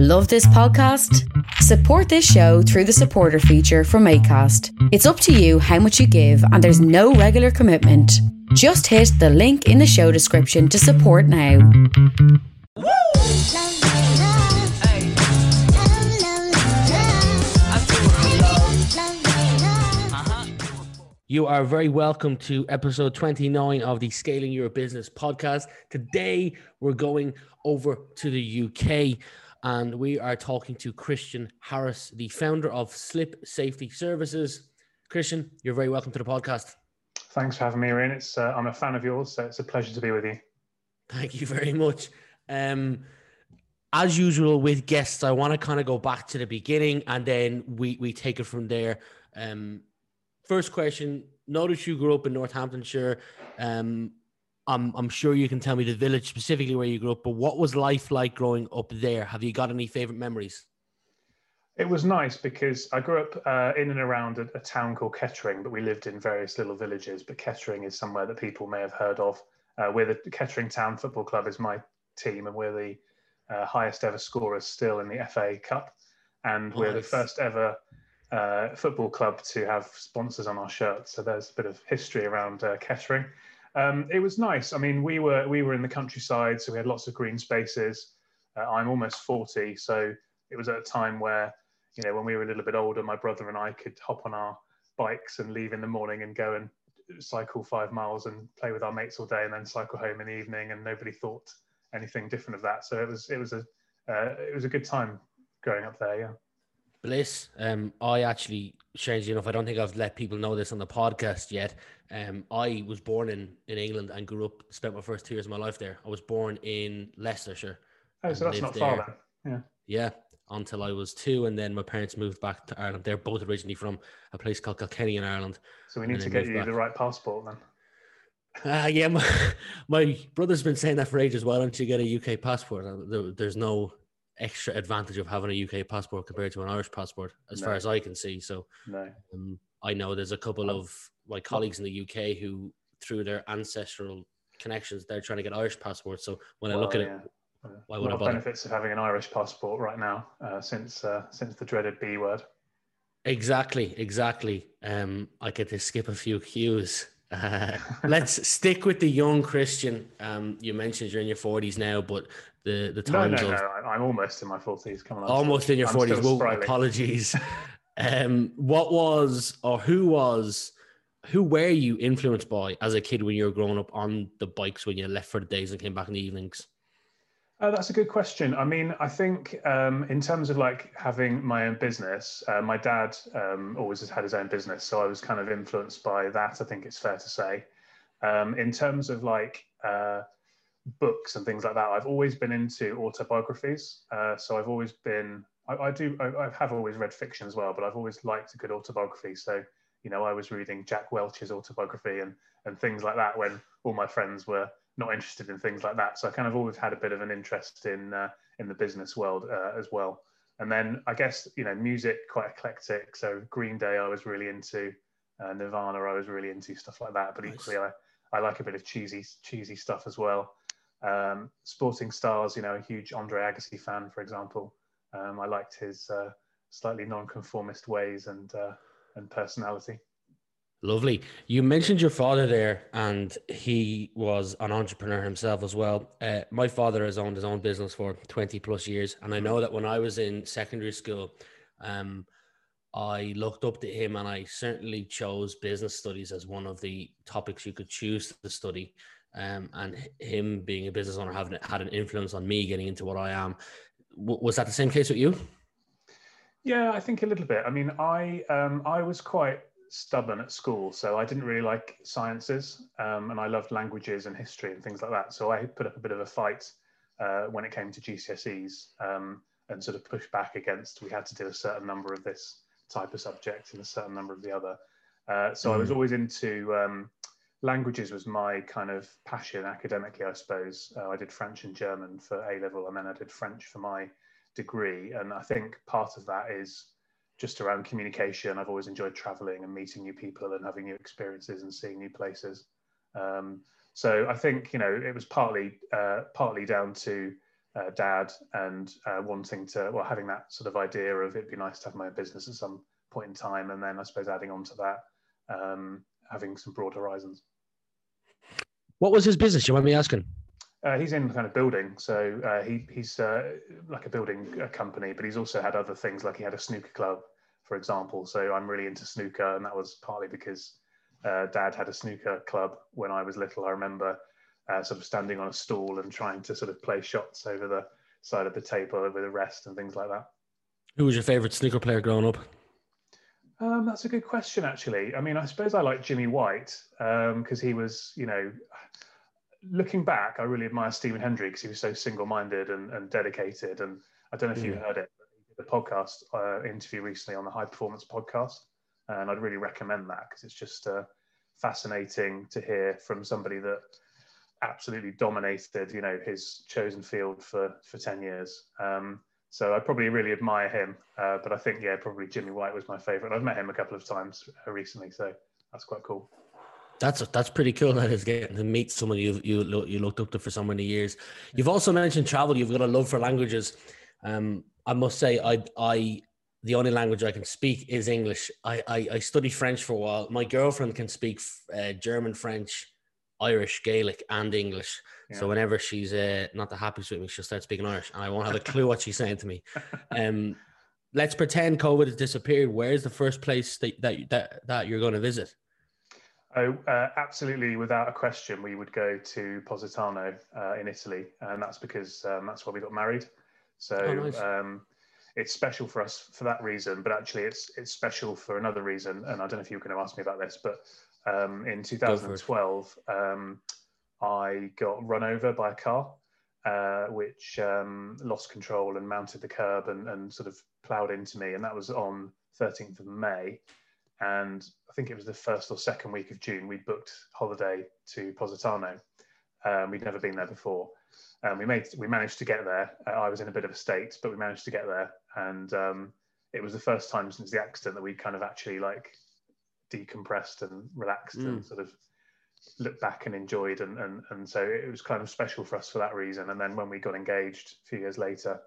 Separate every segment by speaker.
Speaker 1: Love this podcast? Support this show through the supporter feature from ACAST. It's up to you how much you give, and there's no regular commitment. Just hit the link in the show description to support now.
Speaker 2: You are very welcome to episode 29 of the Scaling Your Business podcast. Today, we're going over to the UK and we are talking to Christian Harris, the founder of Slip Safety Services. Christian, you're very welcome to the podcast.
Speaker 3: Thanks for having me, Ian. It's uh, I'm a fan of yours, so it's a pleasure to be with you.
Speaker 2: Thank you very much. Um, as usual with guests, I want to kind of go back to the beginning and then we we take it from there. Um, first question: Notice you grew up in Northamptonshire. Um, I'm I'm sure you can tell me the village specifically where you grew up, but what was life like growing up there? Have you got any favorite memories?
Speaker 3: It was nice because I grew up uh, in and around a, a, town called Kettering, but we lived in various little villages. But Kettering is somewhere that people may have heard of. Uh, we're the Kettering Town Football Club is my team, and we're the uh, highest ever scorers still in the FA Cup, and we're the first ever uh, football club to have sponsors on our shirts. So there's a bit of history around uh, Kettering. Um, it was nice. I mean, we were we were in the countryside, so we had lots of green spaces. Uh, I'm almost 40, so it was at a time where, you know, when we were a little bit older, my brother and I could hop on our bikes and leave in the morning and go and cycle five miles and play with our mates all day, and then cycle home in the evening, and nobody thought anything different of that. So it was it was a uh, it was a good time growing up there. Yeah.
Speaker 2: Bliss. Um, I actually, strangely enough, I don't think I've let people know this on the podcast yet. Um, I was born in, in England and grew up, spent my first two years of my life there. I was born in Leicestershire.
Speaker 3: Oh, so that's not far then. Yeah.
Speaker 2: Yeah, until I was two, and then my parents moved back to Ireland. They're both originally from a place called Kilkenny in Ireland.
Speaker 3: So we need to get you back. the right passport then.
Speaker 2: Uh, yeah, my, my brother's been saying that for ages. Why don't you get a UK passport? Uh, there's no extra advantage of having a UK passport compared to an Irish passport, as no. far as I can see. So,
Speaker 3: no.
Speaker 2: um, I know there's a couple of my colleagues in the UK who, through their ancestral connections, they're trying to get Irish passports. So when well, I look at yeah. it,
Speaker 3: why would I benefits of having an Irish passport right now uh, since uh, since the dreaded B word.
Speaker 2: Exactly, exactly. Um, I get to skip a few queues. Uh, let's stick with the young Christian. Um, you mentioned you're in your 40s now, but the the times
Speaker 3: no, no, of, no. I'm almost in my 40s. Come on,
Speaker 2: almost in your 40s. Well, apologies. um, what was or who was who were you influenced by as a kid when you were growing up on the bikes when you left for the days and came back in the evenings?
Speaker 3: Uh, that's a good question. I mean, I think um, in terms of like having my own business, uh, my dad um, always has had his own business, so I was kind of influenced by that. I think it's fair to say. Um, in terms of like uh, books and things like that, I've always been into autobiographies. Uh, so I've always been, I, I do, I, I, have always read fiction as well, but I've always liked a good autobiography. So you know, I was reading Jack Welch's autobiography and and things like that when all my friends were not interested in things like that. So I kind of always had a bit of an interest in uh, in the business world uh, as well. And then I guess you know music quite eclectic. So Green Day I was really into, uh, Nirvana I was really into stuff like that. But nice. equally I, I like a bit of cheesy cheesy stuff as well. Um, sporting stars, you know, a huge Andre Agassi fan, for example. Um, I liked his uh, slightly non-conformist ways and uh, and personality.
Speaker 2: Lovely. You mentioned your father there, and he was an entrepreneur himself as well. Uh, my father has owned his own business for 20 plus years. And I know that when I was in secondary school, um, I looked up to him and I certainly chose business studies as one of the topics you could choose to study. Um, and him being a business owner having had an influence on me getting into what I am. W- was that the same case with you?
Speaker 3: Yeah, I think a little bit. I mean, I um, I was quite stubborn at school, so I didn't really like sciences, um, and I loved languages and history and things like that. So I put up a bit of a fight uh, when it came to GCSEs um, and sort of pushed back against we had to do a certain number of this type of subject and a certain number of the other. Uh, so mm. I was mm. always into um, languages was my kind of passion academically, I suppose. Uh, I did French and German for A level, and then I did French for my degree. And I think part of that is just around communication. I've always enjoyed traveling and meeting new people and having new experiences and seeing new places. Um, so I think you know it was partly uh, partly down to uh, dad and uh, wanting to, well, having that sort of idea of it'd be nice to have my own business at some point in time. And then I suppose adding on to that, um, having some broad horizons.
Speaker 2: What was his business? You mind me asking?
Speaker 3: Uh, he's in kind of building, so uh, he he's uh, like a building uh, company, but he's also had other things like he had a snooker club, for example. So I'm really into snooker, and that was partly because uh, Dad had a snooker club when I was little. I remember uh, sort of standing on a stool and trying to sort of play shots over the side of the table over the rest and things like that.
Speaker 2: Who was your favorite snooker player growing up?
Speaker 3: Um, that's a good question, actually. I mean, I suppose I like Jimmy White because um, he was, you know, looking back, I really admire Stephen Hendry because he was so single-minded and, and, dedicated. And I don't know if mm. you heard it, but he did the podcast uh, interview recently on the High Performance Podcast, and I'd really recommend that because it's just uh, fascinating to hear from somebody that absolutely dominated, you know, his chosen field for for ten years. Um, so I probably really admire him, uh, but I think yeah, probably Jimmy White was my favourite. I've met him a couple of times uh, recently, so that's quite cool.
Speaker 2: That's that's pretty cool. That is getting to meet someone you you you looked up to for so many years. You've also mentioned travel. You've got a love for languages. Um, I must say, I I the only language I can speak is English. I I, I studied French for a while. My girlfriend can speak uh, German, French, Irish, Gaelic, and English. Yeah. So whenever she's uh, not the happiest with me, she'll start speaking Irish, and I won't have a clue what she's saying to me. Um, let's pretend COVID has disappeared. Where's the first place that that that, that you're going to visit?
Speaker 3: Oh, uh, absolutely, without a question, we would go to Positano uh, in Italy, and that's because um, that's where we got married. So oh, nice. um, it's special for us for that reason, but actually, it's it's special for another reason. And I don't know if you were going to ask me about this, but um, in 2012, um, I got run over by a car, uh, which um, lost control and mounted the curb and, and sort of ploughed into me. And that was on 13th of May. And I think it was the first or second week of June, we booked holiday to Positano. Um, we'd never been there before. Um, we made we managed to get there. Uh, I was in a bit of a state, but we managed to get there, and um, it was the first time since the accident that we kind of actually like decompressed and relaxed mm. and sort of looked back and enjoyed and, and and so it was kind of special for us for that reason and then when we got engaged a few years later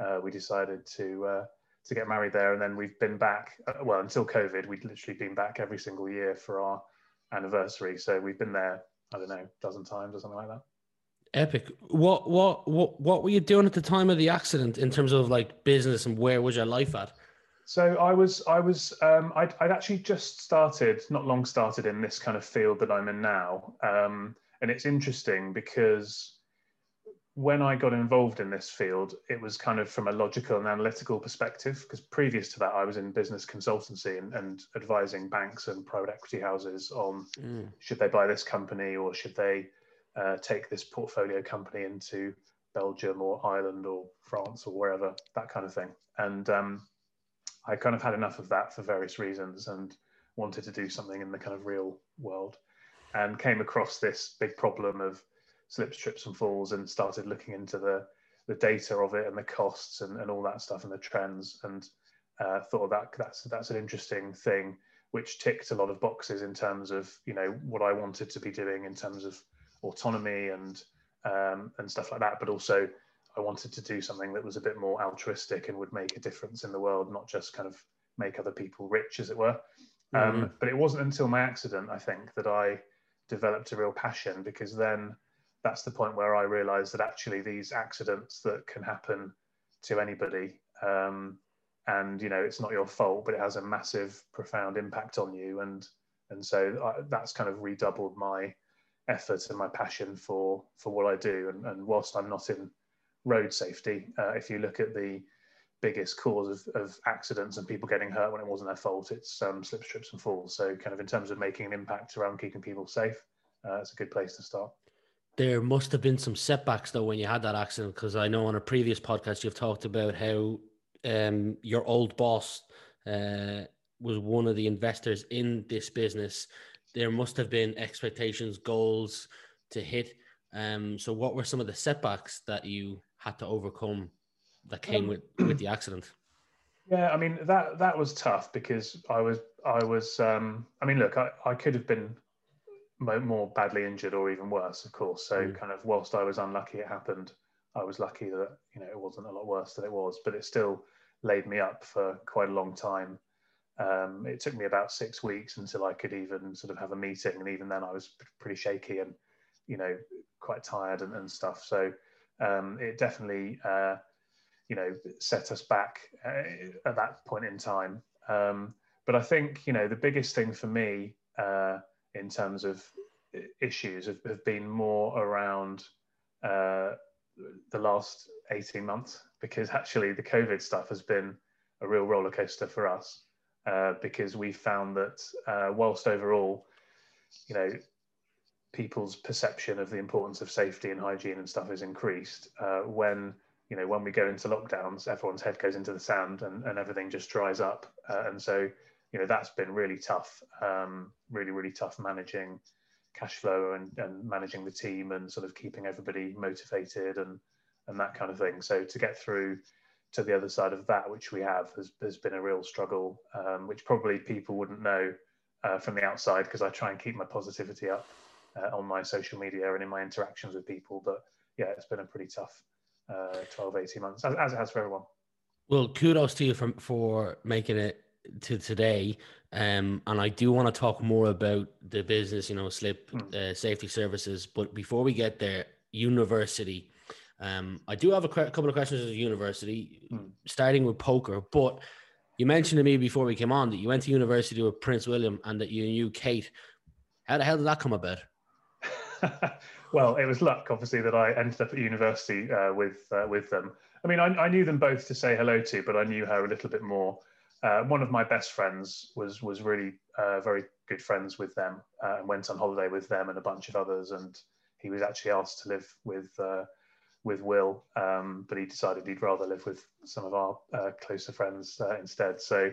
Speaker 3: uh, we decided to uh, to get married there and then we've been back uh, well until covid we'd literally been back every single year for our anniversary. So we've been there i don't know a dozen times or something like that.
Speaker 2: Epic. What what what what were you doing at the time of the accident in terms of like business and where was your life at?
Speaker 3: So I was, I was, um, I'd, I'd, actually just started, not long started in this kind of field that I'm in now, um, and it's interesting because when I got involved in this field, it was kind of from a logical and analytical perspective. Because previous to that, I was in business consultancy and, and advising banks and private equity houses on mm. should they buy this company or should they uh, take this portfolio company into Belgium or Ireland or France or wherever, that kind of thing. And um, I kind of had enough of that for various reasons and wanted to do something in the kind of real world and came across this big problem of slips, trips, and falls and started looking into the, the data of it and the costs and, and all that stuff and the trends and uh, thought that that's that's an interesting thing which ticked a lot of boxes in terms of you know what I wanted to be doing in terms of autonomy and um, and stuff like that, but also I wanted to do something that was a bit more altruistic and would make a difference in the world, not just kind of make other people rich, as it were. Um, mm-hmm. Um, but it wasn't until my accident, I think, that I developed a real passion because then that's the point where I realized that actually these accidents that can happen to anybody, um, and you know, it's not your fault, but it has a massive, profound impact on you. And and so I, that's kind of redoubled my effort and my passion for for what I do. And, and whilst I'm not in road safety. Uh, if you look at the biggest cause of, of, accidents and people getting hurt when it wasn't their fault, it's um, slips, trips, and falls. So, kind of in terms of making an impact around keeping people safe, uh, it's a good place to start.
Speaker 2: There must have been some setbacks though when you had that accident, because I know on a previous podcast you've talked about how um, your old boss uh, was one of the investors in this business. There must have been expectations, goals to hit. Um, so, what were some of the setbacks that you had to overcome that came um, with with the accident?
Speaker 3: Yeah, I mean that that was tough because I was I was um, I mean look I, I could have been more badly injured or even worse of course so mm. kind of whilst I was unlucky it happened I was lucky that you know it wasn't a lot worse than it was, but it still laid me up for quite a long time. Um, it took me about six weeks until I could even sort of have a meeting, and even then I was pretty shaky and you know quite tired and, and stuff. So um, it definitely uh, you know set us back uh, at that point in time. Um, but I think you know the biggest thing for me uh, in terms of issues have, have been more around uh, the last 18 months because actually the COVID stuff has been a real roller coaster for us uh, because we found that uh, whilst overall, you know, people's perception of the importance of safety and hygiene and stuff is increased, uh, when you know when we go into lockdowns, everyone's head goes into the sand and, and everything just dries up, uh, and so you know that's been really tough, um, really really tough managing cash flow and, and managing the team and sort of keeping everybody motivated and and that kind of thing. So to get through to the other side of that, which we have, has, has been a real struggle, um, which probably people wouldn't know uh, from the outside because I try and keep my positivity up uh, on my social media and in my interactions with people. But yeah, it's been a pretty tough uh, 12, 18 months, as, as it has for everyone.
Speaker 2: Well, kudos to you for, for making it to today. Um, and I do want to talk more about the business, you know, slip mm. uh, safety services. But before we get there, university. Um, I do have a couple of questions at university, mm. starting with poker. But you mentioned to me before we came on that you went to university with Prince William and that you knew Kate. How the hell did that come about?
Speaker 3: well, it was luck, obviously, that I ended up at university uh, with uh, with them. I mean, I, I, knew them both to say hello to, but I knew her a little bit more uh, one of my best friends was was really uh, very good friends with them uh, and went on holiday with them and a bunch of others. And he was actually asked to live with uh, with Will, um, but he decided he'd rather live with some of our uh, closer friends uh, instead. So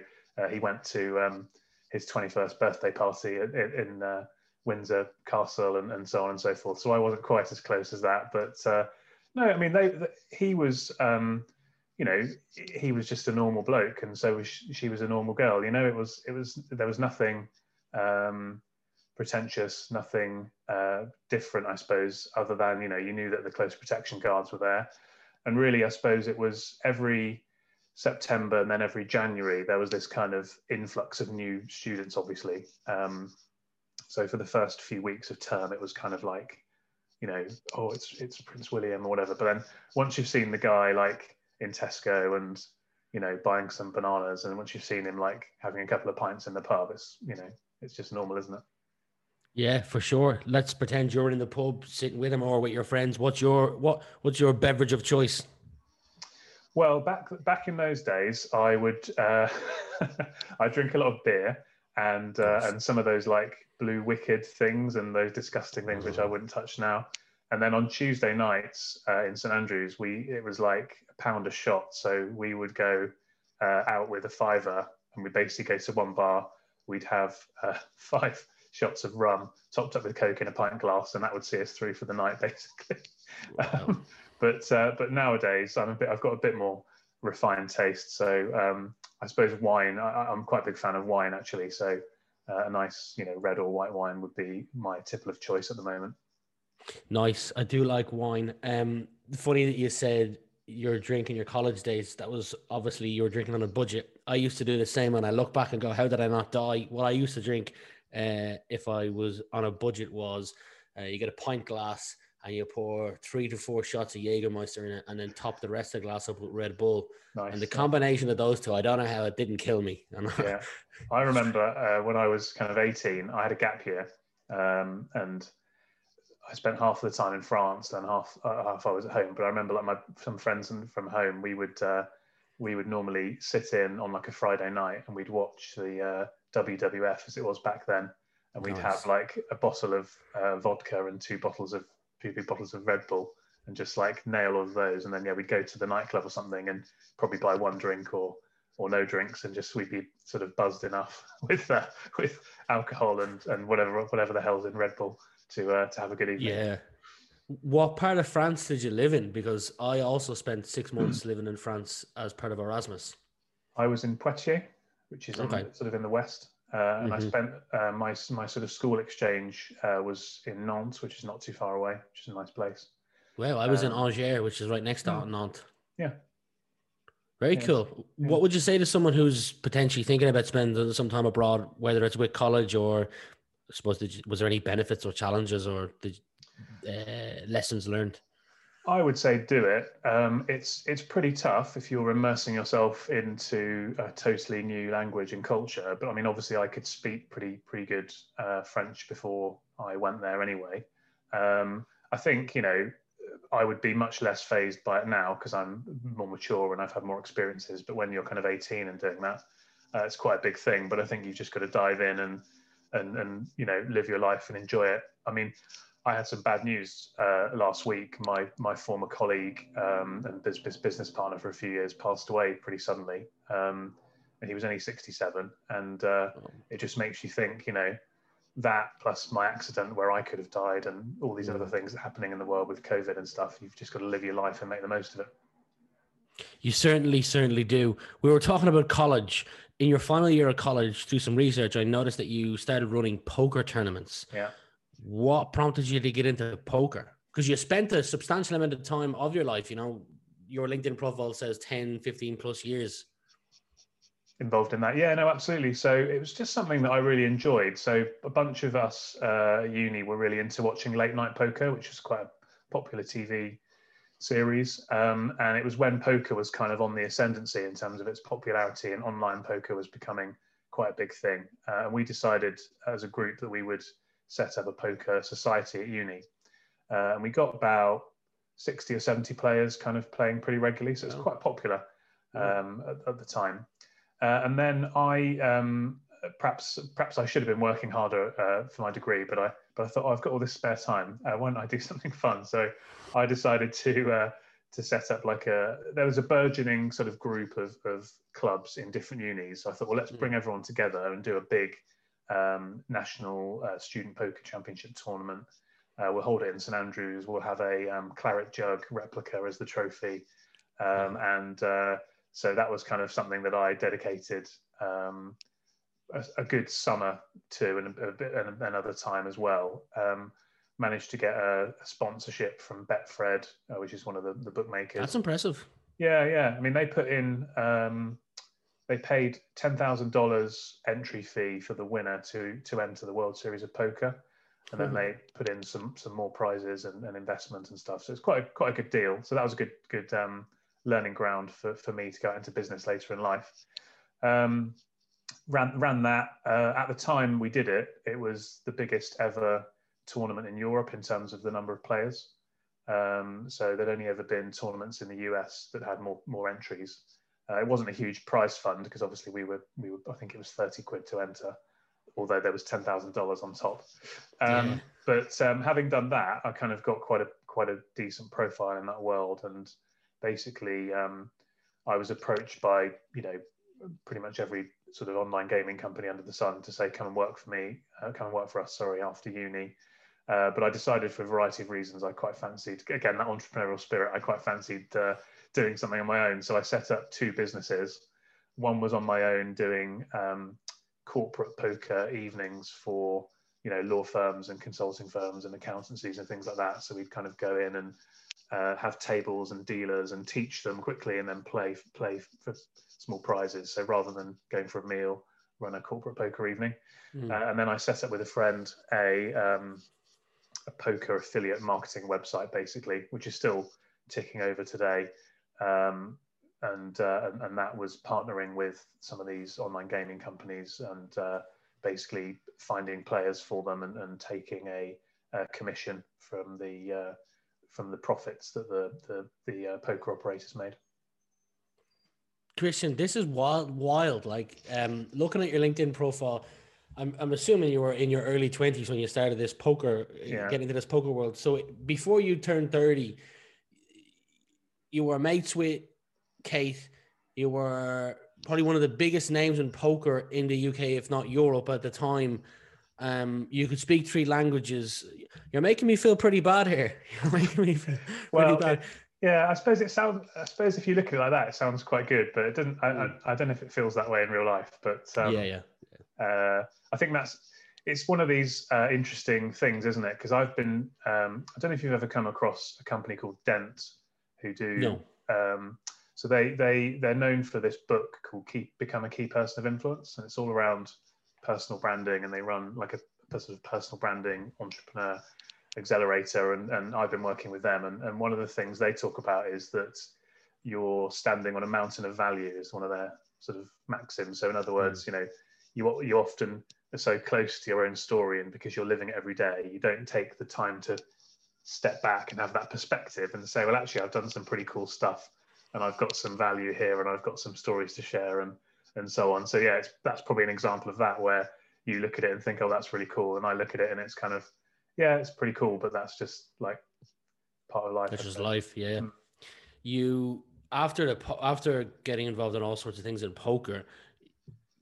Speaker 3: he went to um, his 21st birthday party in, in Windsor Castle and, and so on and so forth. So I wasn't quite as close as that, but no, I mean they, they he was. Um, you know he was just a normal bloke and so was she, she, was a normal girl. You know it was it was there was nothing um, pretentious nothing uh, different i suppose other than you know you knew that the close protection guards were there. And really i suppose it was every september and then every january there was this kind of influx of new students obviously. Um, so for the first few weeks of term it was kind of like you know oh it's it's prince william or whatever. But then once you've seen the guy like in Tesco and you know buying some bananas, and once you've seen him like having a couple of pints in the pub, it's you know it's just normal, isn't it?
Speaker 2: Yeah, for sure. Let's pretend you're in the pub sitting with him or with your friends. What's your what what's your beverage of choice?
Speaker 3: Well, back back in those days, I would uh, I drink a lot of beer and uh, and some of those like blue WKD things and those disgusting things which I wouldn't touch now. And then on Tuesday nights uh, in St Andrews, we it was like pound a shot. So we would go uh, out with a fiver, and we basically go to one bar. We'd have uh, five shots of rum topped up with coke in a pint glass, and that would see us through for the night, basically. Wow. Um, but uh, but nowadays, I'm a bit. I've got a bit more refined taste. So um, I suppose wine. I, am quite a big fan of wine, actually. So uh, a nice, you know, red or white wine would be my tipple of choice at the moment.
Speaker 2: Nice. I do like wine. Um, funny that you said you're drinking your college days. That was obviously you were drinking on a budget. I used to do the same, and I look back and go, "How did I not die?" What I used to drink, uh, if I was on a budget, was uh, you get a pint glass and you pour three to four shots of Jägermeister in it, and then top the rest of the glass up with Red Bull. Nice. And the combination of those two, I don't know how it didn't kill me.
Speaker 3: yeah, I remember uh, when I was kind of 18, I had a gap year, um, and I spent half of the time in France and half uh, half I was at home. But I remember like my some friends from home, we would uh, we would normally sit in on like a Friday night and we'd watch the uh, WWF as it was back then, and we'd nice. have like a bottle of uh, vodka and two bottles of two big bottles of Red Bull and just like nail all of those. And then yeah, we'd go to the nightclub or something and probably buy one drink or or no drinks and just we'd be sort of buzzed enough with uh, with alcohol and and whatever whatever the hell's in Red Bull to uh, to have a good evening.
Speaker 2: Yeah. What part of France did you live in? Because I also spent six months living in France as part of Erasmus.
Speaker 3: I was in Poitiers, which is okay. in, sort of in the west, uh, and mm-hmm. I spent uh, my my sort of school exchange uh, was in Nantes, which is not too far away, which is a nice place.
Speaker 2: Well, I was um, in Angers, which is right next to. Nantes.
Speaker 3: Yeah.
Speaker 2: Very yeah, cool. Yeah. What would you say to someone who's potentially thinking about spending some time abroad, whether it's with college or I suppose, you, was there any benefits or challenges or did, uh, lessons learned?
Speaker 3: I would say do it. Um, it's it's pretty tough if you're immersing yourself into a totally new language and culture. But I mean, obviously, I could speak pretty pretty good uh, French before I went there anyway. Um, I think you know I would be much less fazed by it now because I'm more mature and I've had more experiences. But when you're kind of 18 and doing that, uh, it's quite a big thing. But I think you've just got to dive in and and and you know live your life and enjoy it. I mean, I had some bad news uh, last week. My my former colleague um, and business business partner for a few years passed away pretty suddenly, um, and he was only 67. And uh, it just makes you think, you know, that plus my accident where I could have died, and all these other mm. things happening in the world with COVID and stuff. You've just got to live your life and make the most of it.
Speaker 2: You certainly, certainly do. We were talking about college. In your final year of college, through some research, I noticed that you started running poker tournaments.
Speaker 3: Yeah
Speaker 2: what prompted you to get into poker? Because you spent a substantial amount of time of your life, you know, your LinkedIn profile says 10, 15 plus years
Speaker 3: involved in that. Yeah, no, absolutely. So it was just something that I really enjoyed. So a bunch of us uh, uni were really into watching late night poker, which is quite a popular TV series. Um, and it was when poker was kind of on the ascendancy in terms of its popularity, and online poker was becoming quite a big thing. Uh, and we decided as a group that we would set up a poker society at uni. Uh, and we got about 60 or 70 players kind of playing pretty regularly. So it's quite popular um, at, at, the time. Uh, and then I um, perhaps perhaps I should have been working harder uh, for my degree, but I but I thought oh, I've got all this spare time. Uh, why don't I do something fun? So I decided to uh, to set up like a there was a burgeoning sort of group of, of clubs in different unis. So I thought well let's hmm. bring everyone together and do a big um, national uh, student poker championship tournament. Uh, we'll hold it in St Andrews. We'll have a um, claret jug replica as the trophy, um, and uh, so that was kind of something that I dedicated um, a, a, good summer too, and a, a bit and another time as well. Um, managed to get a, a, sponsorship from Betfred, uh, which is one of the, the bookmakers.
Speaker 2: That's impressive.
Speaker 3: Yeah, yeah. I mean, they put in um, they paid ten thousand dollars entry fee for the winner to to enter the World Series of Poker, and then mm-hmm. they put in some some more prizes and, and investment and stuff. So it's quite a, quite a good deal. So that was a good good um, learning ground for for me to go into business later in life. Um, ran ran that uh, at the time we did it. It was the biggest ever tournament in Europe in terms of the number of players. Um, so there'd only ever been tournaments in the US that had more more entries. Uh, it wasn't a huge prize fund because obviously we were we were I think it was thirty quid to enter, although there was ten thousand dollars on top. Um, yeah. But um, having done that, I kind of got quite a quite a decent profile in that world, and basically um, I was approached by you know pretty much every sort of online gaming company under the sun to say come and work for me, uh, come and work for us. Sorry, after uni. Uh, but I decided for a variety of reasons I quite fancied again that entrepreneurial spirit. I quite fancied uh, doing something on my own. So I set up two businesses. One was on my own doing um, corporate poker evenings for you know law firms and consulting firms and accountancies and things like that. So we'd kind of go in and uh, have tables and dealers and teach them quickly and then play play for small prizes. So rather than going for a meal, run a corporate poker evening. Mm. Uh, and then I set up with a friend a um, a poker affiliate marketing website, basically, which is still ticking over today um, and, uh, and, and that was partnering with some of these online gaming companies and uh, basically finding players for them and, and taking a, a, commission from the uh, from the profits that the the, the uh, poker operators made.
Speaker 2: Christian, this is wild, wild. Like um, looking at your LinkedIn profile, I'm, I'm assuming you were in your early 20s when you started this poker, yeah. getting into this poker world. So before you turned 30, you were mates with Kate. You were probably one of the biggest names in poker in the UK, if not Europe, at the time. Um, you could speak three languages. You're making me feel pretty bad here. You're making me feel well, pretty bad.
Speaker 3: yeah, I suppose it sounds. I suppose if you look at it like that, it sounds quite good. But it didn't. I, I, hmm. I don't know if it feels that way in real life. But
Speaker 2: um, yeah, yeah.
Speaker 3: Uh, I think that's it's one of these uh, interesting things, isn't it? Because I've been, um, I don't know if you've ever come across a company called Dent, who do.
Speaker 2: No.
Speaker 3: Um, so they they they're known for this book called "Keep Become a Key Person of Influence," and it's all around personal branding, and they run like a, a sort of personal branding entrepreneur accelerator, and and I've been working with them, and and one of the things they talk about is that you're standing on a mountain of value is one of their sort of maxims. So in other words, mm. you know, you you often are so close to your own story, and because you're living it every day, you don't take the time to step back and have that perspective and say, well, actually, I've done some pretty cool stuff, and I've got some value here, and I've got some stories to share, and and so on. So yeah, it's, that's probably an example of that where you look at it and think, oh, that's really cool, and I look at it and it's kind of, yeah, it's pretty cool, but that's just like part of life.
Speaker 2: That's just life, yeah. Mm. You after the after getting involved in all sorts of things in poker,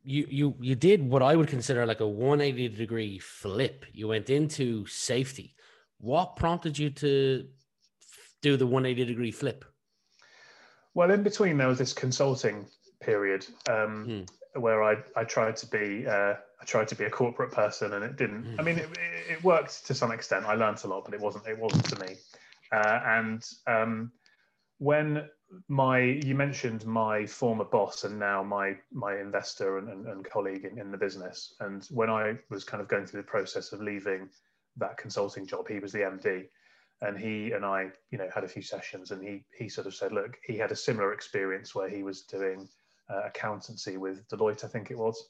Speaker 2: you you you did what I would consider like a 180 degree flip. You went into safety. What prompted you to do the 180 degree flip?
Speaker 3: Well, in between there was this consulting period um, hmm. where I, I tried to be uh, I tried to be a corporate person and it didn't. Hmm. I mean, it, it, worked to some extent. I learned a lot, but it wasn't it wasn't for me. Uh, and um, when my you mentioned my former boss and now my my investor and, and, and colleague in, in, the business and when i was kind of going through the process of leaving that consulting job he was the md and he and i you know had a few sessions and he he sort of said look he had a similar experience where he was doing uh, accountancy with deloitte i think it was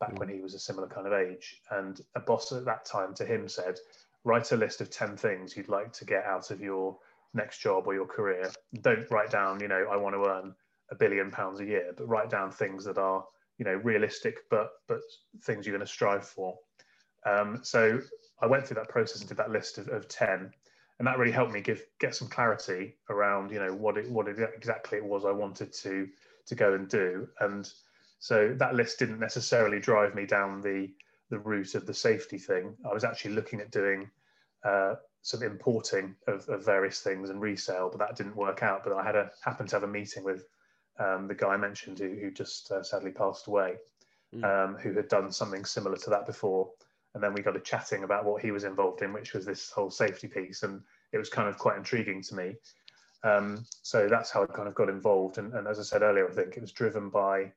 Speaker 3: back mm. when he was a similar kind of age and a boss at that time to him said write a list of 10 things you'd like to get out of your next job or your career, don't write down, you know, I want to earn a billion pounds a year, but write down things that are, you know, realistic, but but things you're going to strive for. Um, so I went through that process and did that list of, of 10 and that really helped me give get some clarity around you know what it what it exactly it was I wanted to to go and do and so that list didn't necessarily drive me down the the route of the safety thing I was actually looking at doing uh, some importing of, of, various things and resale, but that didn't work out. But I had a happened to have a meeting with um, the guy I mentioned who, who just uh, sadly passed away, mm. um, who had done something similar to that before. And then we got a chatting about what he was involved in, which was this whole safety piece, and it was kind of quite intriguing to me. Um, so that's how I kind of got involved. And, and as I said earlier, I think it was driven by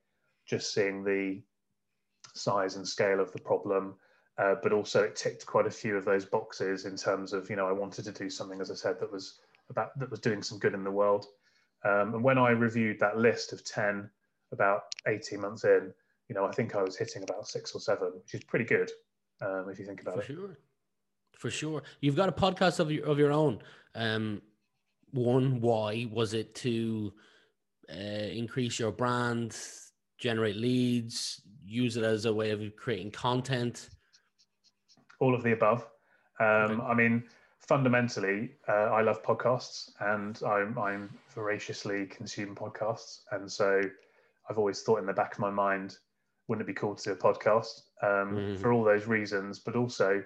Speaker 3: just seeing the size and scale of the problem uh, but also it ticked quite a few of those boxes in terms of you know I wanted to do something as I said that was about that was doing some good in the world. Um, and when I reviewed that list of ten about eighteen months in, you know I think I was hitting about six or seven, which is pretty good um, if you think about
Speaker 2: For
Speaker 3: it.
Speaker 2: For sure, for sure. You've got a podcast of your of your own. Um, one, why was it to uh, increase your brand, generate leads, use it as a way of creating content?
Speaker 3: all of the above. Um, I mean, fundamentally, uh, I love podcasts, and I'm, I'm voraciously consume podcasts, and so I've always thought in the back of my mind, wouldn't it be cool to do a podcast um, mm. for all those reasons? But also,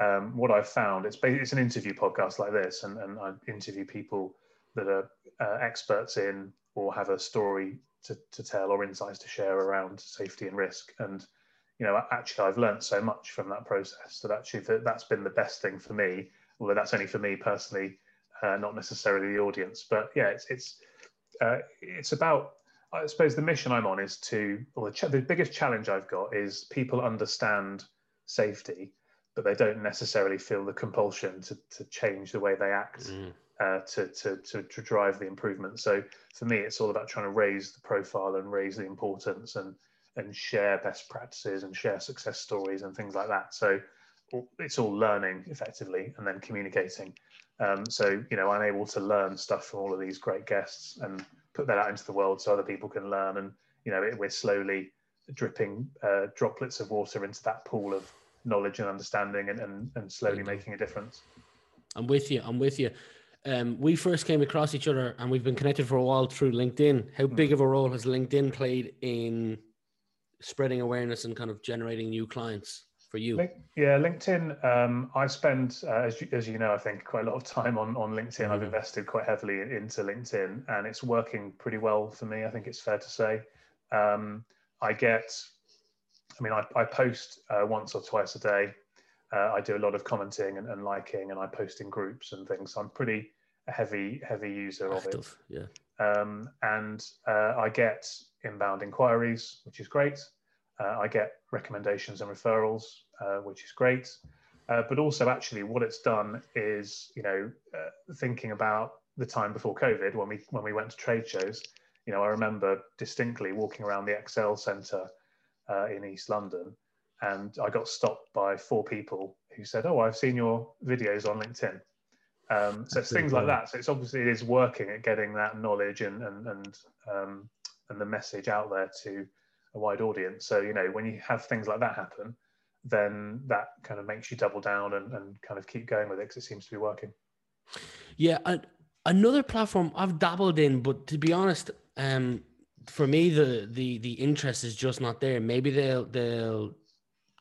Speaker 3: um, what I've found it's it's an interview podcast like this, and, and I interview people that are uh, experts in or have a story to, to tell or insights to share around safety and risk, and you know, actually, I've learned so much from that process that actually that, that's been the best thing for me. Although that's only for me personally, uh, not necessarily the audience. But yeah, it's it's uh, it's about. I suppose the mission I'm on is to, or the, ch- the biggest challenge I've got is people understand safety, but they don't necessarily feel the compulsion to, to change the way they act mm. uh, to, to, to, to drive the improvement. So for me, it's all about trying to raise the profile and raise the importance and and share best practices and share success stories and things like that. So it's all learning effectively and then communicating. Um, so you know, I'm able to learn stuff from all of these great guests and put that out into the world so other people can learn. And you know, we're slowly dripping uh, droplets of water into that pool of knowledge and understanding, and and, and slowly mm-hmm. making a difference.
Speaker 2: I'm with you. I'm with you. Um, we first came across each other and we've been connected for a while through LinkedIn. How big mm. of a role has LinkedIn played in spreading awareness and kind of generating new clients for you?
Speaker 3: Yeah, LinkedIn. Um, I spend, uh, as, you, as you know, I think quite a lot of time on, on LinkedIn. Mm-hmm. I've invested quite heavily into LinkedIn and it's working pretty well for me. I think it's fair to say. Um, I get I mean, I, I post uh, once or twice a day. Uh, I do a lot of commenting and, and, liking, and I post in groups and things. So I'm pretty a heavy, heavy user Active, of
Speaker 2: it.
Speaker 3: Yeah. Um, and uh, I get inbound inquiries, which is great. Uh, I get recommendations and referrals, uh, which is great. Uh, but also, actually, what it's done is, you know, thinking about the time before COVID when we when we went to trade shows. You know, I remember distinctly walking around the Excel Centre uh, in East London, and I got stopped by four people who said, "Oh, I've seen your videos on LinkedIn." Um, so it's things like that. So it's obviously it is working at getting that knowledge and and and um, and the message out there to a wide audience. So you know when you have things like that happen, then that kind of makes you double down and, and kind of keep going with it because it seems to be working.
Speaker 2: Yeah, and another platform I've dabbled in, but to be honest, um, for me the the the interest is just not there. Maybe they'll they'll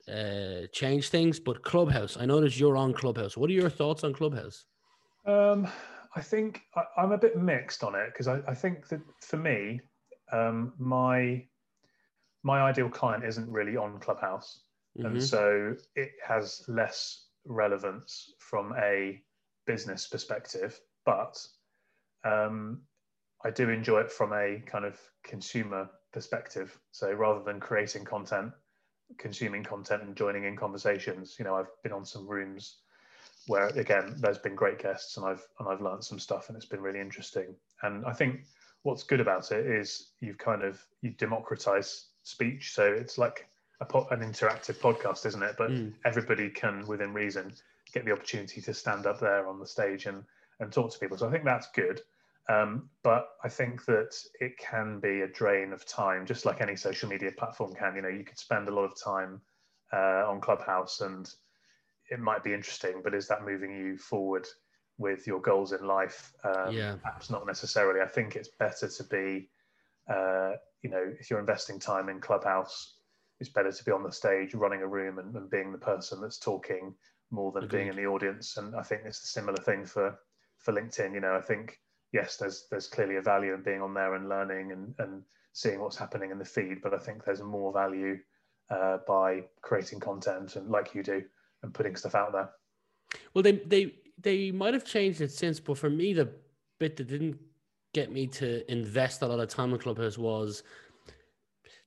Speaker 2: uh, change things, but Clubhouse. I noticed you're on Clubhouse. What are your thoughts on Clubhouse?
Speaker 3: Um, I think I, am a bit mixed on it because I, I, think that for me, um, my my ideal client isn't really on Clubhouse, mm-hmm. and so it has less relevance from a business perspective. But um, I do enjoy it from a kind of consumer perspective. So rather than creating content, consuming content and joining in conversations, you know, I've been on some rooms where again there's been great guests and I've and I've learned some stuff and it's been really interesting. And I think what's good about it is you've kind of you democratize speech, so it's like a po- an interactive podcast, isn't it? But mm. everybody can, within reason, get the opportunity to stand up there on the stage and and talk to people. So I think that's good. Um, but I think that it can be a drain of time, just like any social media platform can. You know, you could spend a lot of time uh, on Clubhouse, and it might be interesting, but is that moving you forward with your goals in life? Um, yeah, perhaps not necessarily. I think it's better to be, uh, you know, if you're investing time in Clubhouse, it's better to be on the stage, running a room, and, and being the person that's talking more than Agreed. being in the audience. And I think it's a similar thing for for LinkedIn. You know, I think yes, there's there's clearly a value in being on there and learning and and seeing what's happening in the feed, but I think there's more value uh, by creating content and like you do and putting stuff out there.
Speaker 2: Well, they they they might have changed it since, but for me, the bit that didn't get me to invest a lot of time in Clubhouse was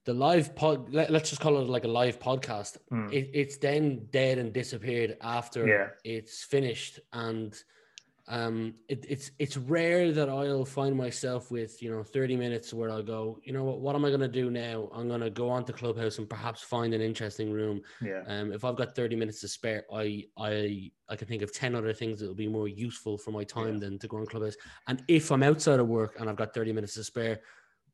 Speaker 2: the live pod. Let, us just call it like a live podcast. Mm. It, it's then dead and disappeared after yeah. it's finished, and um, it, it's it's rare that I'll find myself with you know 30 minutes where I'll go, you know what, what am I going to do now? I'm going to go onto Clubhouse and perhaps find an interesting room.
Speaker 3: Yeah.
Speaker 2: Um, if I've got 30 minutes to spare, I I I can think of 10 other things that will be more useful for my time yeah. than to go on Clubhouse. And if I'm outside of work and I've got 30 minutes to spare,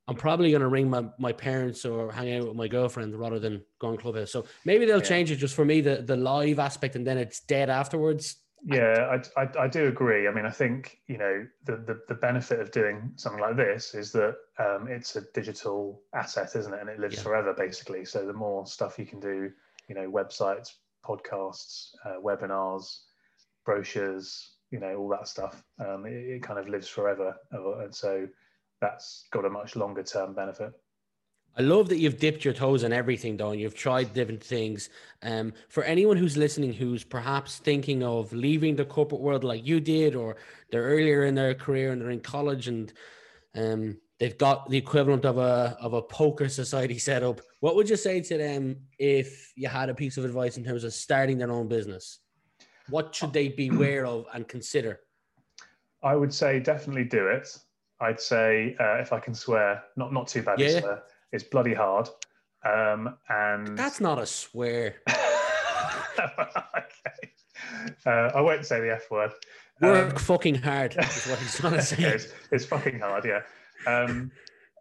Speaker 2: I'm probably going to ring my, my parents or hang out with my girlfriend rather than go on Clubhouse. So maybe they'll yeah. change it just for me, the, the live aspect, and then it's dead afterwards
Speaker 3: yeah, I, I, I, do agree. I mean, I think you know the, the, the benefit of doing something like this is that um, it's a digital asset, isn't it? And it lives yeah. forever, basically. So the more stuff you can do, you know, websites, podcasts, uh, webinars, brochures, you know, all that stuff, um, it, it kind of lives forever, and so that's got a much longer term benefit.
Speaker 2: I love that you've dipped your toes in everything, though, and you've tried different things. Um, for anyone who's listening, who's perhaps thinking of leaving the corporate world like you did, or they're earlier in their career and they're in college and um, they've got the equivalent of a of a poker society set up, what would you say to them if you had a piece of advice in terms of starting their own business? What should they beware of and consider?
Speaker 3: I would say definitely do it. I'd say, uh, if I can swear, not not too bad. Yeah. Swear, it's bloody hard. Um, and
Speaker 2: that's not a swear.
Speaker 3: okay. Uh, I won't say the F word.
Speaker 2: Work um, fucking hard is what he's trying to say.
Speaker 3: it's, it's, fucking hard, yeah. Um,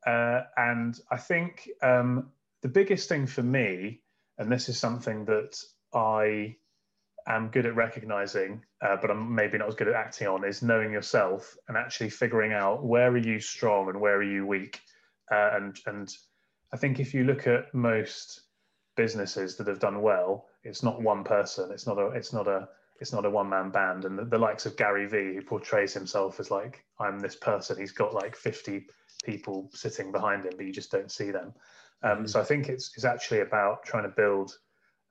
Speaker 3: uh, and I think um, the biggest thing for me, and this is something that I am good at recognizing, uh, but I'm maybe not as good at acting on, is knowing yourself and actually figuring out where are you strong and where are you weak, uh, and and I think if you look at most businesses that have done well, it's not one person. It's not a. It's not a. It's not a one man band. And the, the, likes of Gary Vee, who portrays himself as like I'm this person. He's got like 50 people sitting behind him, but you just don't see them. Um, mm. So I think it's it's actually about trying to build,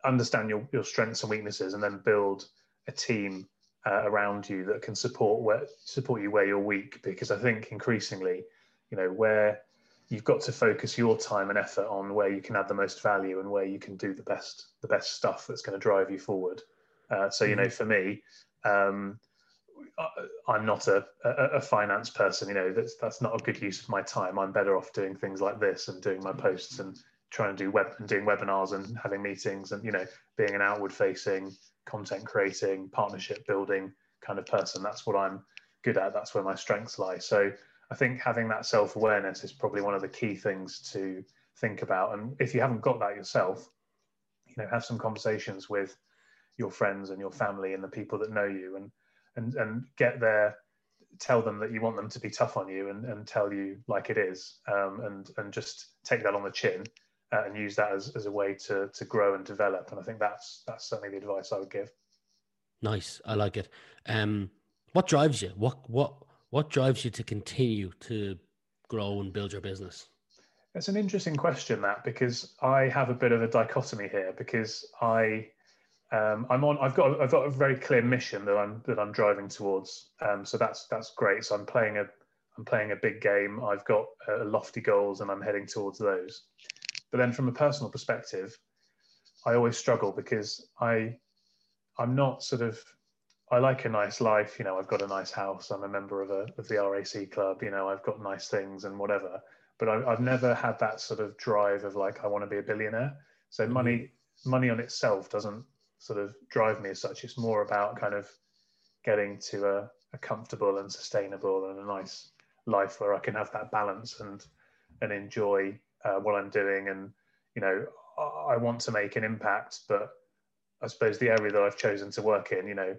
Speaker 3: understand your your strengths and weaknesses, and then build a team uh, around you that can support where support you where you're weak. Because I think increasingly, you know, where you've got to focus your time and effort on where you can add the most value and where you can do the best the best stuff that's going to drive you forward. Uh, so you know, mm-hmm. for me, um, I'm not a, a, a, finance person. You know, that's that's not a good use of my time. I'm better off doing things like this and doing my posts and trying to do web and doing webinars and having meetings and you know being an outward facing content creating partnership building kind of person. That's what I'm good at. That's where my strengths lie. So I think having that self awareness is probably one of the key things to think about. And if you haven't got that yourself, you know, have some conversations with your friends and your family and the people that know you and and and get there tell them that you want them to be tough on you and, and tell you like it is um, and and just take that on the chin uh, and use that as, as a way to to grow and develop. And i think that's that's certainly the advice i would give.
Speaker 2: Nice. I like it. Um what drives you? What what what drives you to continue to grow and build your business
Speaker 3: it's an interesting question that because i have a bit of a dichotomy here because i um, I'm on. I've got. I've got a very clear mission that I'm that I'm driving towards. Um, so that's that's great. So I'm playing a. I'm playing a big game. I've got uh, lofty goals, and I'm heading towards those. But then, from a personal perspective, I always struggle because I, I'm not sort of. I like a nice life. You know, I've got a nice house. I'm a member of a of the RAC club. You know, I've got nice things and whatever. But I, I've never had that sort of drive of like I want to be a billionaire. So mm-hmm. money money on itself doesn't sort of drive me as such. It's more about kind of getting to a, a comfortable and sustainable and a nice life where I can have that balance and and enjoy uh, what I'm doing. And you know, I want to make an impact, but I suppose the area that I've chosen to work in, you know,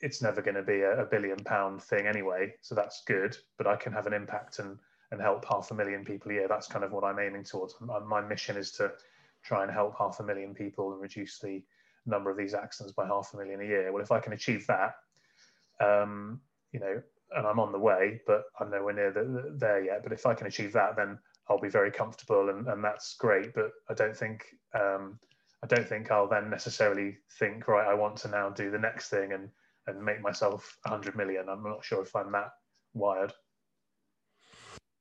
Speaker 3: it's never going to be a, a billion pound thing anyway. So that's good, but I can have an impact and and help half a million people a year. That's kind of what I'm aiming towards. My mission is to try and help half a million people and reduce the number of these accidents by half a million a year. Well, if I can achieve that, um, you know, and I'm on the way, but I'm nowhere near the, there yet. But if I can achieve that, then I'll be very comfortable, and, and that's great. But I don't think um, I don't think I'll then necessarily think, right, I want to now do the next thing and and make myself 100 million. I'm not sure if I'm that wired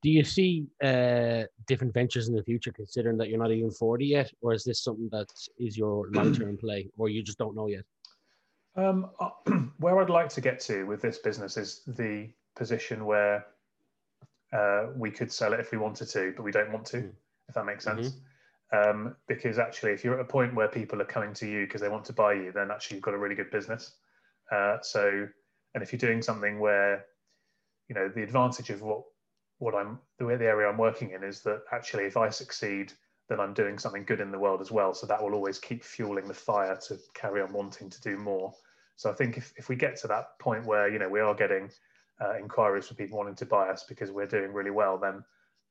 Speaker 2: do you see uh, different ventures in the future, considering that you're not even 40 yet, or is this something that is your long-term play, or you just don't know yet?
Speaker 3: Um, uh, where I'd like to get to with this business is the position where uh, we could sell it if we wanted to, but we don't want to, mm. if that makes sense. Mm-hmm. Um, because actually, if you're at a point where people are coming to you because they want to buy you, then actually you've got a really good business. Uh, so, and if you're doing something where, you know, the advantage of what what I'm the way the area I'm working in is that actually if I succeed, then I'm doing something good in the world as well. So that will always keep fueling the fire to carry on wanting to do more. So I think if, if we get to that point where you know we are getting uh, inquiries from people wanting to buy us because we're doing really well, then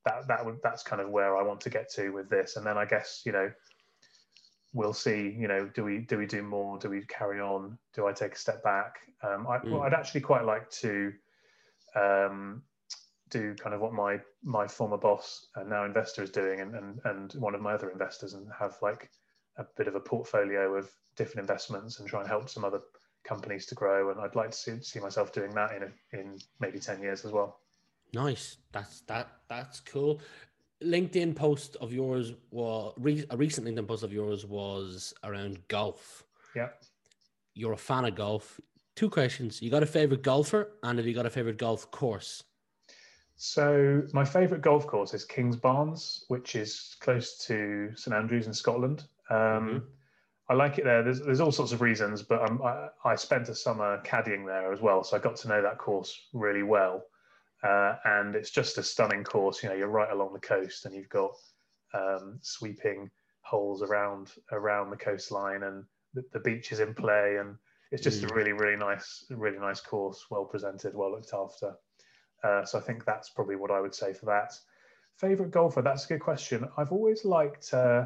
Speaker 3: that that would that's kind of where I want to get to with this. And then I guess you know we'll see. You know, do we do we do more? Do we carry on? Do I take a step back? Um, I, mm. well, I'd actually quite like to um, do kind of what my my former boss and now investor is doing and, and and one of my other investors and have like a bit of a portfolio of different investments and try and help some other companies to grow and I'd like to see, see myself doing that in a, in maybe 10 years as well
Speaker 2: nice that's that that's cool LinkedIn post of yours was a recent LinkedIn post of yours was around golf
Speaker 3: yeah
Speaker 2: you're a fan of golf two questions you got a favorite golfer and have you got a favorite golf course
Speaker 3: so my favourite golf course is King's Kingsbarns, which is close to St Andrews in Scotland. Um, mm-hmm. I like it there. There's, there's all sorts of reasons, but I, I spent a summer caddying there as well, so I got to know that course really well. Uh, and it's just a stunning course. You know, you're right along the coast, and you've got um, sweeping holes around around the coastline, and the, the beach is in play, and it's just mm. a really, really nice, really nice course, well presented, well looked after. Uh, so I think that's probably what I would say for that. Favorite golfer? That's a good question. I've always liked uh,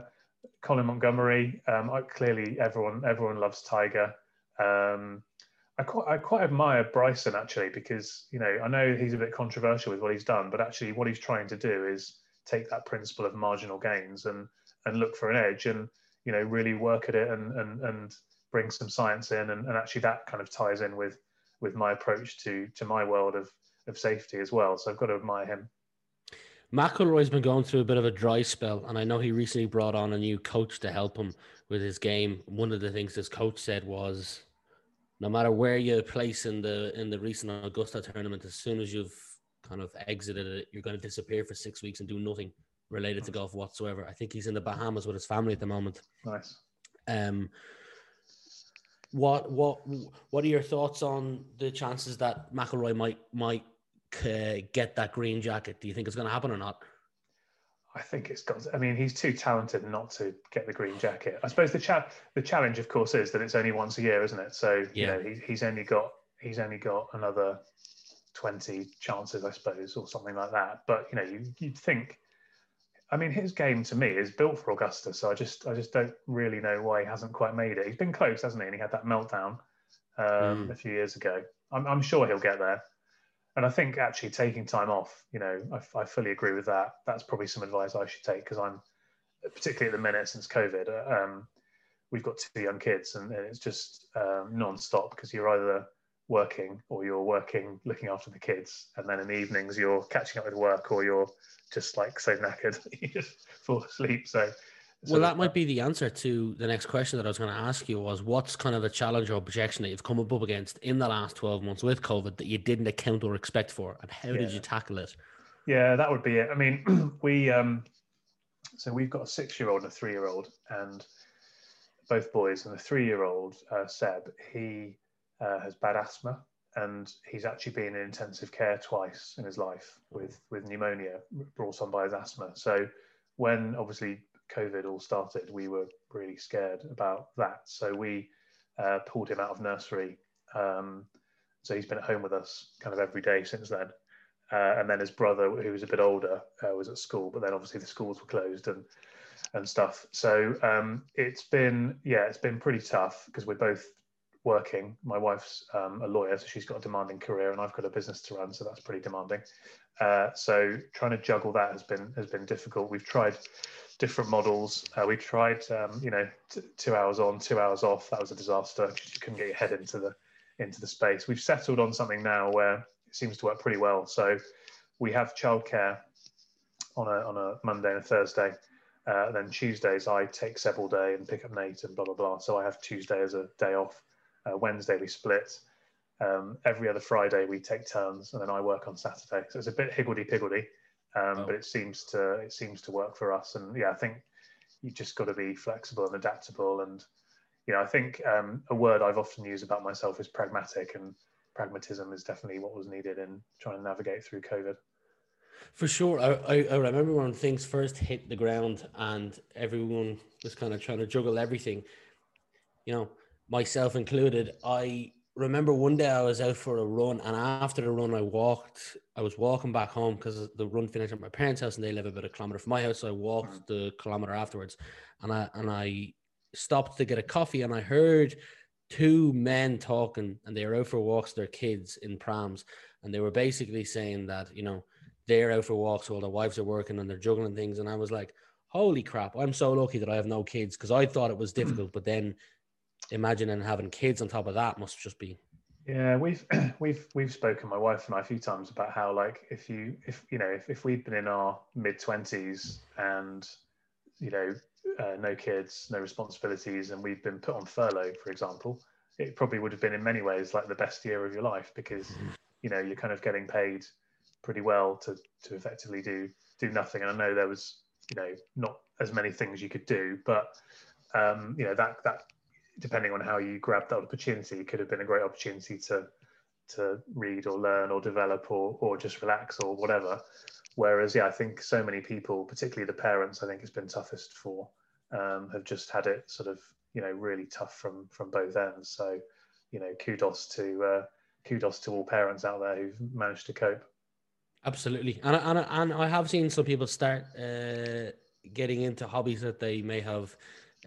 Speaker 3: Colin Montgomerie. Um, I, clearly, everyone everyone loves Tiger. Um, I quite, I quite admire Bryson actually because you know I know he's a bit controversial with what he's done, but actually what he's trying to do is take that principle of marginal gains and and look for an edge and you know really work at it and and and bring some science in and, and actually that kind of ties in with with my approach to to my world of of safety as well. So I've got to admire him.
Speaker 2: McIlroy's been going through a bit of a dry spell, and I know he recently brought on a new coach to help him with his game. One of the things this coach said was, no matter where you place in the in the recent Augusta tournament, as soon as you've kind of exited it, you're going to disappear for six weeks and do nothing related to golf whatsoever. I think he's in the Bahamas with his family at the moment.
Speaker 3: Nice.
Speaker 2: Um, what what what are your thoughts on the chances that McIlroy might might uh, get that green jacket? Do you think it's going to happen or not?
Speaker 3: I think it's got. I mean, he's too talented not to get the green jacket. I suppose the cha- the challenge, of course, is that it's only once a year, isn't it? So yeah. you know, he, he's only got he's only got another twenty chances, I suppose, or something like that. But you know, you you'd think. I mean, his game to me is built for Augusta, so I just I just don't really know why he hasn't quite made it. He's been close, hasn't he? And he had that meltdown um, mm. a few years ago. I'm, I'm sure he'll get there and I think actually taking time off, you know, I, I, fully agree with that. That's probably some advice I should take because I'm, particularly at the minute since COVID, uh, um, we've got two young kids and, it's just um, non-stop because you're either working or you're working looking after the kids, and then in the evenings you're catching up with work or you're just like so knackered you just fall asleep. So
Speaker 2: well, that might be the answer to the next question that I was going to ask you was what's kind of the challenge or objection that you've come up against in the last 12 months with COVID that you didn't account or expect for and how yeah. did you tackle it?
Speaker 3: Yeah, that would be it. I mean, we, um, so we've got a six year old and a three year old and both boys and the three year old, uh, Seb, he uh, has bad asthma and he's actually been in intensive care twice in his life with, with pneumonia brought on by his asthma. So when obviously COVID all started, we were really scared about that. So we uh, pulled him out of nursery. Um, so he's been at home with us kind of every day since then. Uh, and then his brother, who was a bit older, uh, was at school, but then obviously the schools were closed and and stuff. So um, it's been yeah, it's been pretty tough because we're both working. My wife's um, a lawyer, so she's got a demanding career, and I've got a business to run, so that's pretty demanding. Uh, so trying to juggle that has been has been difficult. We've tried different models. Uh, we tried, um, you know, t- two hours on, two hours off. That was a disaster. You couldn't get your head into the into the space. We've settled on something now where it seems to work pretty well. So we have childcare on a on a Monday and a Thursday. Uh, then Tuesdays I take all day and pick up Nate and blah blah blah. So I have Tuesday as a day off. Uh, Wednesday we split. Um, every other Friday we take turns, and then I work on Saturday. So it's a bit higgledy piggledy um, oh. but it seems to it seems to work for us. And yeah, I think you just got to be flexible and adaptable. And you know, I think um, a word I've often used about myself is pragmatic, and pragmatism is definitely what was needed in trying to navigate through COVID.
Speaker 2: For sure, I, I, I remember when things first hit the ground and everyone was kind of trying to juggle everything. You know, myself included. I remember one day I was out for a run, and after the run, I walked. I was walking back home because the run finished at my parents' house, and they live about a kilometer from my house. So I walked the kilometer afterwards, and I and I stopped to get a coffee, and I heard two men talking, and they were out for walks their kids in prams, and they were basically saying that you know they're out for walks while their wives are working and they're juggling things, and I was like. Holy crap! I'm so lucky that I have no kids because I thought it was hmm. difficult, but then imagining having kids on top of that must just be
Speaker 3: yeah we've we've we've spoken my wife and i a few times about how like if you if you know if, if we'd been in our mid 20s and you know uh, no kids no responsibilities and we've been put on furlough for example it probably would have been in many ways like the best year of your life because mm-hmm. you know you're kind of getting paid pretty well to to effectively do do nothing and i know there was you know not as many things you could do but um, you know that that depending on how you grab that opportunity, it could have been a great opportunity to to read or learn or develop or or just relax or whatever. Whereas, yeah, I think so many people, particularly the parents, I think it's been toughest for, um, have just had it sort of you know really tough from from both ends. So, you know, kudos to uh, kudos to all parents out there who've managed to cope.
Speaker 2: Absolutely, and and and I have seen some people start uh, getting into hobbies that they may have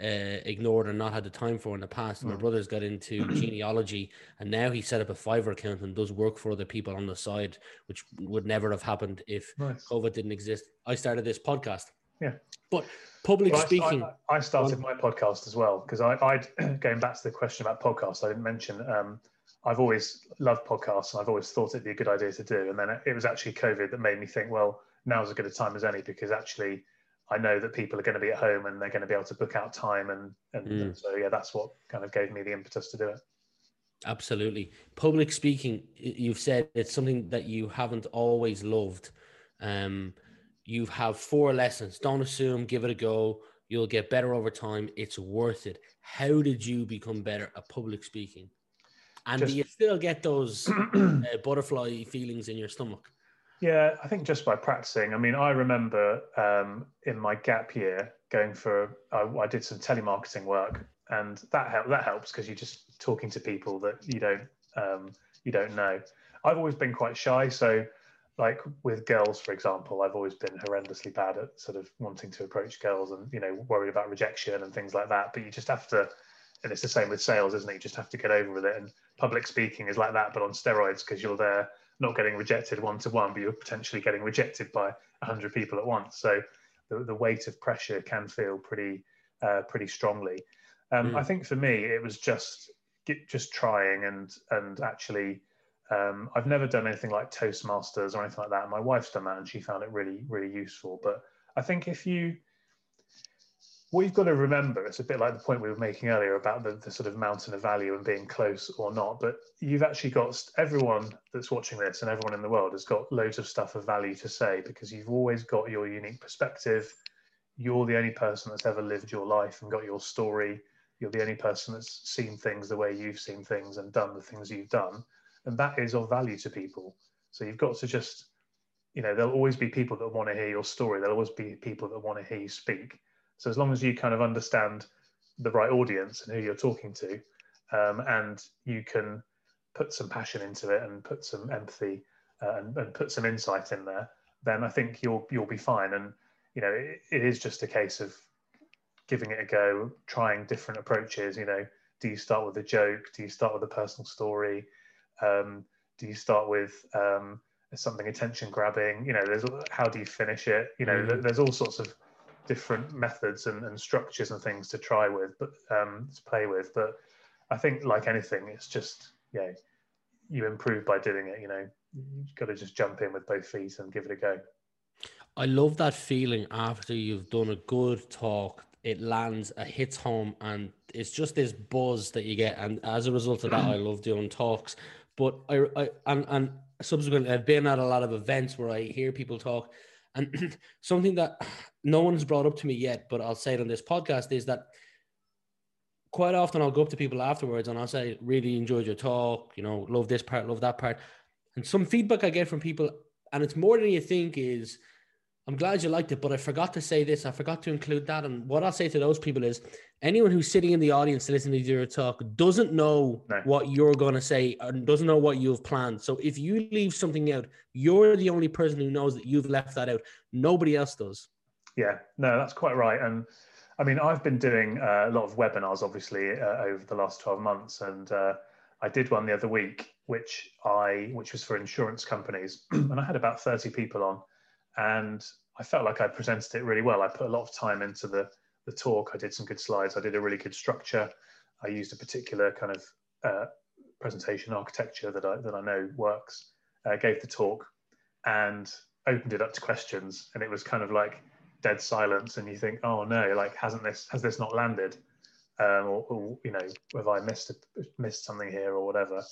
Speaker 2: uh, ignored and not had the time for in the past. My
Speaker 3: Mm.
Speaker 2: brother's got into genealogy, and now he set up a Fiverr account and does work for other people on the side, which would never have happened if
Speaker 3: Nice.
Speaker 2: COVID didn't exist. I started this podcast.
Speaker 3: Yeah.
Speaker 2: But public
Speaker 3: Well,
Speaker 2: speaking,
Speaker 3: I, I started my podcast as well because I, I'd going back to the question about podcasts. I didn't mention. Um, I've always loved podcasts, and I've always thought it'd be a good idea to do. And then it, it was actually COVID that made me think, well, now's as good a time as any because actually, I know that people are going to be at home and they're going to be able to book out time, and and,
Speaker 2: Mm.
Speaker 3: and so yeah, that's what kind of gave me the impetus to do it.
Speaker 2: Absolutely. Public speaking, you've said it's something that you haven't always loved. Um, you have four lessons. Don't assume, give it a go. You'll get better over time. It's worth it. How did you become better at public speaking? And
Speaker 3: Just-
Speaker 2: do you still get those uh, butterfly feelings in your stomach?
Speaker 3: Yeah, I think just by practicing. I mean, I remember um, in my gap year going for I, I did some telemarketing work, and that help, that helps because you're just talking to people that you don't um, you don't know. I've always been quite shy, so like with girls, for example, I've always been horrendously bad at sort of wanting to approach girls and you know worried about rejection and things like that. But you just have to, and it's the same with sales, isn't it? You just have to get over with it. And public speaking is like that, but on steroids because you're there not getting rejected one to one, but you're potentially getting rejected by hundred people at once. So the, the weight of pressure can feel pretty uh, pretty strongly. Um,
Speaker 2: Mm.
Speaker 3: I think for me, it was just get, just trying and and actually. Um, I've never done anything like Toastmasters or anything like that. My wife's done that and she found it really, really useful. But I think if you, what you've got to remember, it's a bit like the point we were making earlier about the, the sort of mountain of value and being close or not. But you've actually got everyone that's watching this and everyone in the world has got loads of stuff of value to say because you've always got your unique perspective. You're the only person that's ever lived your life and got your story. You're the only person that's seen things the way you've seen things and done the things you've done. And that is of value to people. So you've got to just, you know, there'll always be people that want to hear your story. There'll always be people that want to hear you speak. So as long as you kind of understand the right audience and who you're talking to, um, and you can put some passion into it and put some empathy uh, and, and put some insight in there, then I think you'll you'll be fine. And you know, it, it is just a case of giving it a go, trying different approaches. You know, do you start with a joke? Do you start with a personal story? Um, do you start with um, something attention grabbing? You know, there's how do you finish it? You know,
Speaker 2: Mhm.
Speaker 3: there's all sorts of different methods and, and structures and things to try with, but um, to play with. But I think, like anything, it's just yeah, you improve by doing it. You know, you've got to just jump in with both feet and give it a go.
Speaker 2: I love that feeling after you've done a good talk. It lands, it hits home, and it's just this buzz that you get. And as a result of that, I love doing talks. But I, I and and subsequently, I've been at a lot of events where I hear people talk, and something that no one's brought up to me yet, but I'll say it on this podcast is that quite often I'll go up to people afterwards and I'll say, "Really enjoyed your talk. You know, love this part, love that part." And some feedback I get from people, and it's more than you think, is I'm glad you liked it, but I forgot to say this. I forgot to include that. And what I'll say to those people is anyone who's sitting in the audience listening to your talk doesn't know
Speaker 3: No.
Speaker 2: what you're going to say and doesn't know what you've planned. So if you leave something out, you're the only person who knows that you've left that out. Nobody else does.
Speaker 3: Yeah, no, that's quite right. And I mean, I've been doing uh, a lot of webinars, obviously, uh, over the last twelve months, and uh, I did one the other week, which I which was for insurance companies, and I had about thirty people on, and I felt like I presented it really well. I put a lot of time into the the talk. I did some good slides. I did a really good structure. I used a particular kind of uh, presentation architecture that I that I know works. Uh, gave the talk, and opened it up to questions, and it was kind of like dead silence and you think oh no like hasn't this has this not landed? Um, or, or you know have i missed missed something here or whatever?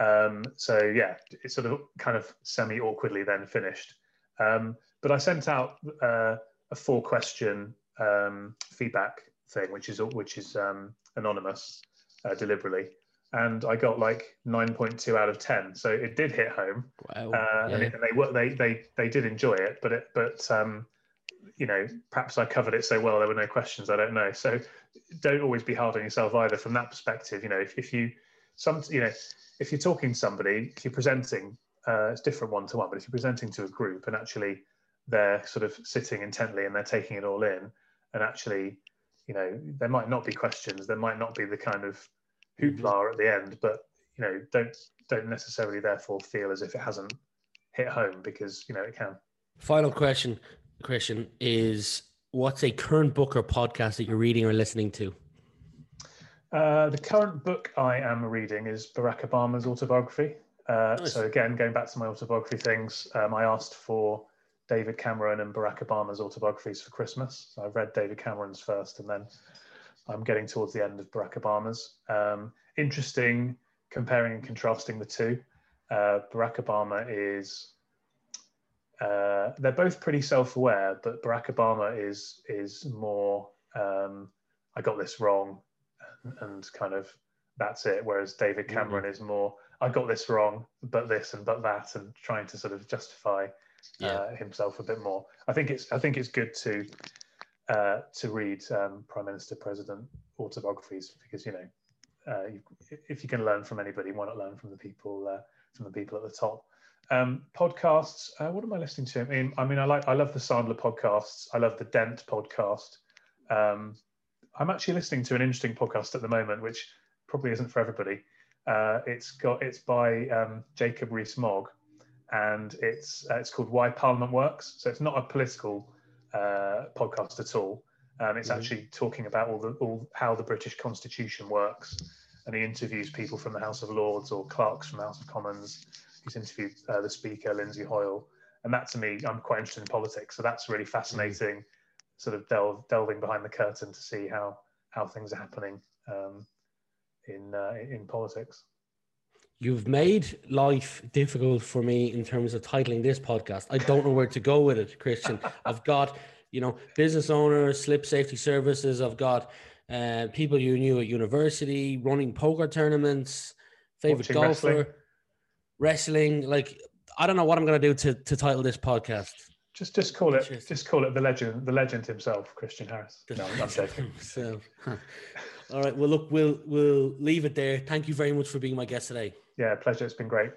Speaker 3: Um, so yeah it sort of kind of semi awkwardly then finished. Um, but i sent out uh, a four question um, feedback thing which is which is um, anonymous uh, deliberately. And i got like 9.2 out of 10 so it did hit home.
Speaker 2: Wow.
Speaker 3: uh, and, it, and they were they they they did enjoy it, but it but um, you know perhaps I covered it so well there were no questions. I don't know. So don't always be hard on yourself either from that perspective. You know if, if you some you know if you're talking to somebody if you're presenting uh, it's different one to one, but if you're presenting to a group and actually they're sort of sitting intently and they're taking it all in and actually you know, there might not be questions, there might not be the kind of hoopla at the end, but you know, don't don't necessarily therefore feel as if it hasn't hit home because you know it can.
Speaker 2: Final question, Christian, is what's a current book or podcast that you're reading or listening to?
Speaker 3: Uh, the current book I am reading is Barack Obama's autobiography. Uh, nice. So again, going back to my autobiography things, um, I asked for David Cameron and Barack Obama's autobiographies for Christmas. So I've read David Cameron's first, and then I'm getting towards the end of Barack Obama's. Um, interesting comparing and contrasting the two. Uh, Barack Obama is uh, they're both pretty self-aware, but Barack Obama is is more um, I got this wrong, and, and, kind of that's it. Whereas David Cameron mm-hmm. is more I got this wrong, but this and but that, and trying to sort of justify yeah. uh, himself a bit more. I think it's I think it's good to uh, to read um, Prime Minister President autobiographies because you know uh, you, if you can learn from anybody, why not learn from the people uh, from the people at the top? Um, podcasts. Uh, what am I listening to? I mean, I mean, I like I love the Sandler podcasts. I love the Dent podcast. Um, I'm actually listening to an interesting podcast at the moment, which probably isn't for everybody. Uh, it's got it's by um, Jacob Rees-Mogg, and it's uh, it's called Why Parliament Works. So it's not a political uh, podcast at all. Um, it's mm-hmm. actually talking about all the all how the British Constitution works, and he interviews people from the House of Lords or clerks from the House of Commons. He's interviewed uh, the Speaker, Lindsay Hoyle, and that to me, I'm quite interested in politics, so that's really fascinating. Mm-hmm. Sort of delve, delving behind the curtain to see how how things are happening um, in uh, in politics.
Speaker 2: You've made life difficult for me in terms of titling this podcast. I don't know where to go with it, Christian. I've got, you know, business owners, slip safety services. I've got uh, people you knew at university, running poker tournaments, favorite Watching golfer, wrestling. Wrestling. Like, I don't know what I'm going to do to to title this podcast.
Speaker 3: Just, just call it, just, just call it the legend, the legend himself, Christian Harris. No, I'm joking.
Speaker 2: so, all right. Well, look, we'll we'll leave it there. Thank you very much for being my guest today.
Speaker 3: Yeah, pleasure. It's been great.